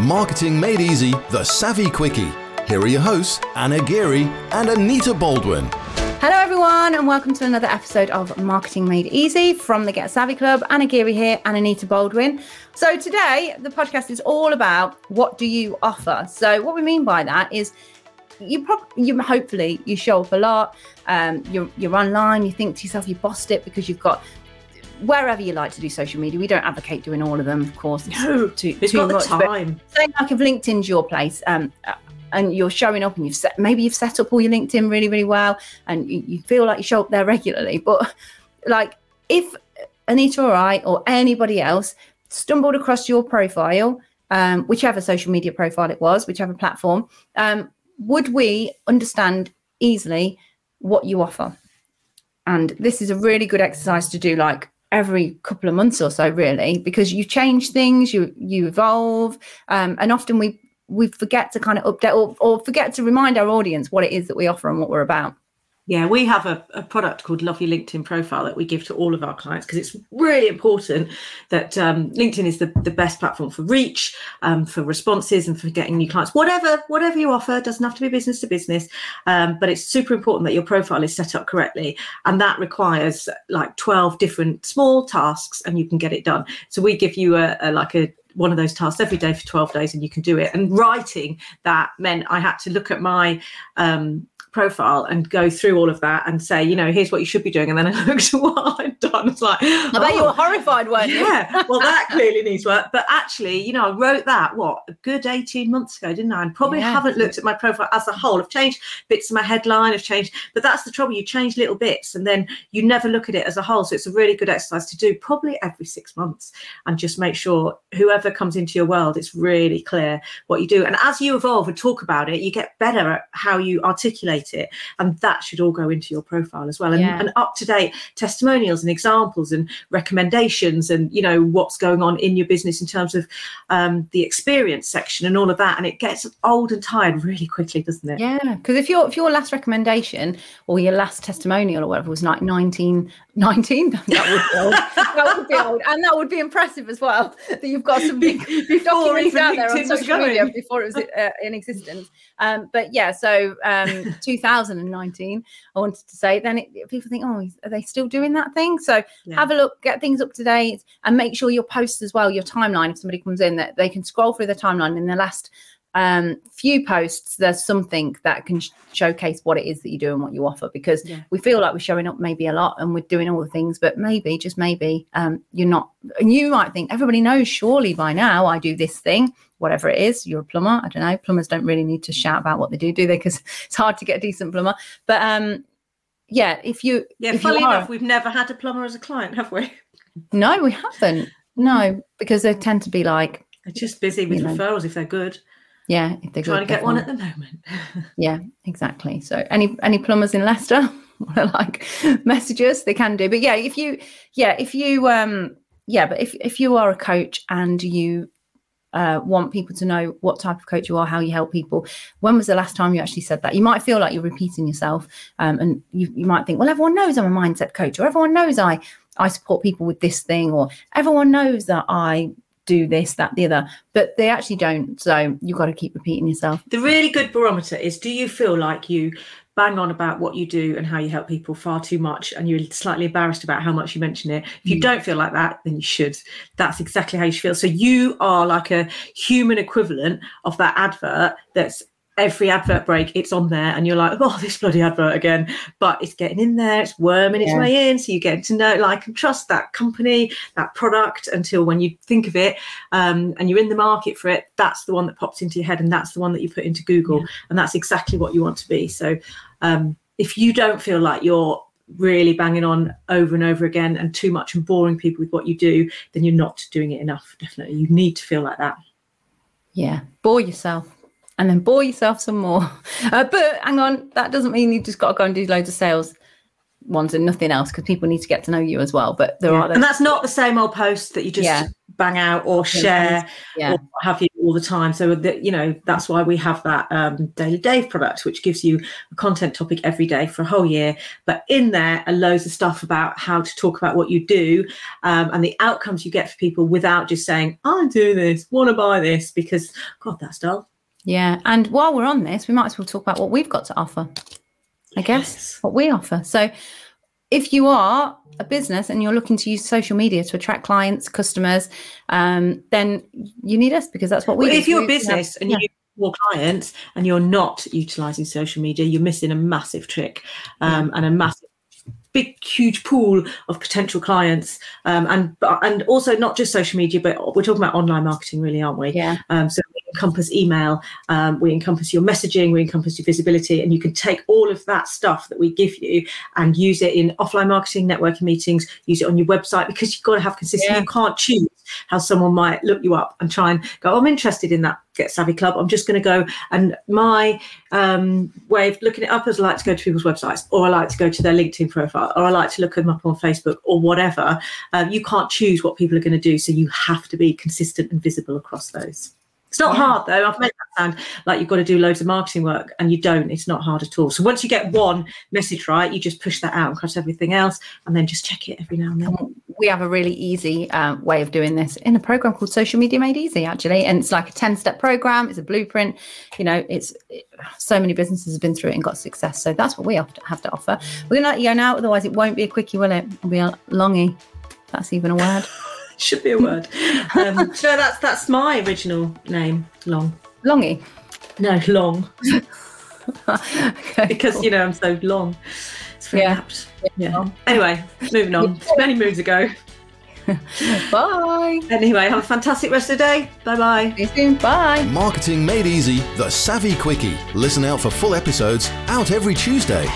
Marketing Made Easy, the Savvy Quickie. Here are your hosts, Anna Geary and Anita Baldwin. Hello, everyone, and welcome to another episode of Marketing Made Easy from the Get Savvy Club. Anna Geary here and Anita Baldwin. So, today the podcast is all about what do you offer. So, what we mean by that is you probably you hopefully you show up a lot um, you're you're online you think to yourself you bossed it because you've got wherever you like to do social media. We don't advocate doing all of them, of course. No, too, it's too much. time. Say like if LinkedIn's your place, um, and you're showing up and you've set maybe you've set up all your LinkedIn really, really well, and you, you feel like you show up there regularly. But like if Anita or I or anybody else stumbled across your profile, um, whichever social media profile it was, whichever platform, um, would we understand easily what you offer? And this is a really good exercise to do, like every couple of months or so really because you change things you you evolve um, and often we we forget to kind of update or, or forget to remind our audience what it is that we offer and what we're about yeah, we have a, a, product called Love Your LinkedIn Profile that we give to all of our clients because it's really important that um, LinkedIn is the, the best platform for reach, um, for responses, and for getting new clients. Whatever whatever you offer doesn't have to be business to business, um, but it's super important that your profile is set up correctly, and that requires like twelve different small tasks, and you can get it done. So we give you a, a like a one of those tasks every day for 12 days and you can do it and writing that meant i had to look at my um, profile and go through all of that and say, you know, here's what you should be doing. And then I looked at what I'd done. It's like, I bet oh, you were horrified, weren't you? Yeah. Well, that clearly needs work. But actually, you know, I wrote that what a good 18 months ago, didn't I? And probably yeah. haven't looked at my profile as a whole. I've changed bits of my headline, I've changed, but that's the trouble. You change little bits and then you never look at it as a whole. So it's a really good exercise to do probably every six months and just make sure whoever comes into your world, it's really clear what you do. And as you evolve and talk about it, you get better at how you articulate it. And that should all go into your profile as well. And, yeah. and up to date testimonials and examples and recommendations and, you know, what's going on in your business in terms of um, the experience section and all of that. And it gets old and tired really quickly, doesn't it? Yeah. Because if your if your last recommendation or your last testimonial or whatever was like 19, 19 that would be old. that would be old. And that would be impressive as well. That you've got some big documents out there on social media before it was uh, in existence. Um, but yeah, so um, 2019, I wanted to say, then it, people think, oh, are they still doing that thing? So yeah. have a look, get things up to date, and make sure your posts as well, your timeline, if somebody comes in, that they can scroll through the timeline in the last um, few posts, there's something that can sh- showcase what it is that you do and what you offer because yeah. we feel like we're showing up maybe a lot and we're doing all the things, but maybe, just maybe, um, you're not. And you might think everybody knows, surely by now, I do this thing, whatever it is. You're a plumber. I don't know. Plumbers don't really need to shout about what they do, do they? Because it's hard to get a decent plumber. But um, yeah, if you. Yeah, if funny you are, enough, we've never had a plumber as a client, have we? No, we haven't. No, because they tend to be like. They're just busy with referrals know. if they're good. Yeah, if they're trying to get one at the moment. yeah, exactly. So any any plumbers in Leicester like messages they can do. But yeah, if you yeah, if you um yeah, but if if you are a coach and you uh, want people to know what type of coach you are, how you help people. When was the last time you actually said that? You might feel like you're repeating yourself, um, and you, you might think, well, everyone knows I'm a mindset coach, or everyone knows I I support people with this thing, or everyone knows that I do this, that, the other, but they actually don't. So you've got to keep repeating yourself. The really good barometer is do you feel like you bang on about what you do and how you help people far too much and you're slightly embarrassed about how much you mention it? If you mm. don't feel like that, then you should. That's exactly how you should feel. So you are like a human equivalent of that advert that's every advert break, it's on there, and you're like, oh, this bloody advert again. But it's getting in there, it's worming its yeah. way in. So you get to know, like, and trust that company, that product until when you think of it um, and you're in the market for it, that's the one that pops into your head and that's the one that you put into Google. Yeah. And that's exactly what you want to be. So um, if you don't feel like you're really banging on over and over again and too much and boring people with what you do, then you're not doing it enough. Definitely. You need to feel like that. Yeah. Bore yourself and then bore yourself some more. Uh, but hang on, that doesn't mean you just got to go and do loads of sales ones and nothing else because people need to get to know you as well. But there yeah. are, and that's not the same old post that you just yeah. bang out or share yeah. or have you. all the time. So that you know that's why we have that um, Daily Dave product, which gives you a content topic every day for a whole year. But in there are loads of stuff about how to talk about what you do um, and the outcomes you get for people without just saying, "I'm doing this, want to buy this," because God, that's dull. Yeah, and while we're on this, we might as well talk about what we've got to offer. I guess Yes. what we offer. So, if you are a business and you're looking to use social media to attract clients, customers, um, then you need us because that's what we Well, do. if you're a We- we have- business and yeah. you more clients and you're not utilizing social media, you're missing a massive trick um, and a massive big huge pool of potential clients um, and and also not just social media but we're talking about online marketing really aren't we yeah, um, so encompass email um, we encompass your messaging we encompass your visibility and you can take all of that stuff that we give you and use it in offline marketing networking meetings use it on your website because you've got to have consistency. Yeah. you can't choose how someone might look you up and try and go i'm interested in that get savvy club. I'm just going to go and my um, way of looking it up is i like to go to people's websites or i like to go to their linkedin profile or i like to look them up on facebook or whatever. Um, you can't choose what people are going to do so you have to be consistent and visible across those it's not Yeah. hard though. I've made that sound like you've got to do loads of marketing work, and you don't. It's not hard at all. So once you get one message right, you just push that out across everything else, and then just check it every now and then. we have a really easy um, way of doing this in a program called Social Media Made Easy, actually. And it's like a 10 step program, it's a blueprint. You know, it's it, so many businesses have been through it and got success. So that's what we have to, have to offer. We're going to let you go now, otherwise, it won't be a quickie, will it? It'll be a longy. That's even a word. Should be a word. Um, no, that's that's my original name. Long. Longy. No, long okay. because you know I'm so long. It's very Yeah. apt. Yeah. Anyway, moving on. Many moons ago. Bye. Anyway, have a fantastic rest of the day. Bye bye. See you soon. Bye. Marketing Made Easy, the Savvy Quickie. Listen out for full episodes out every Tuesday.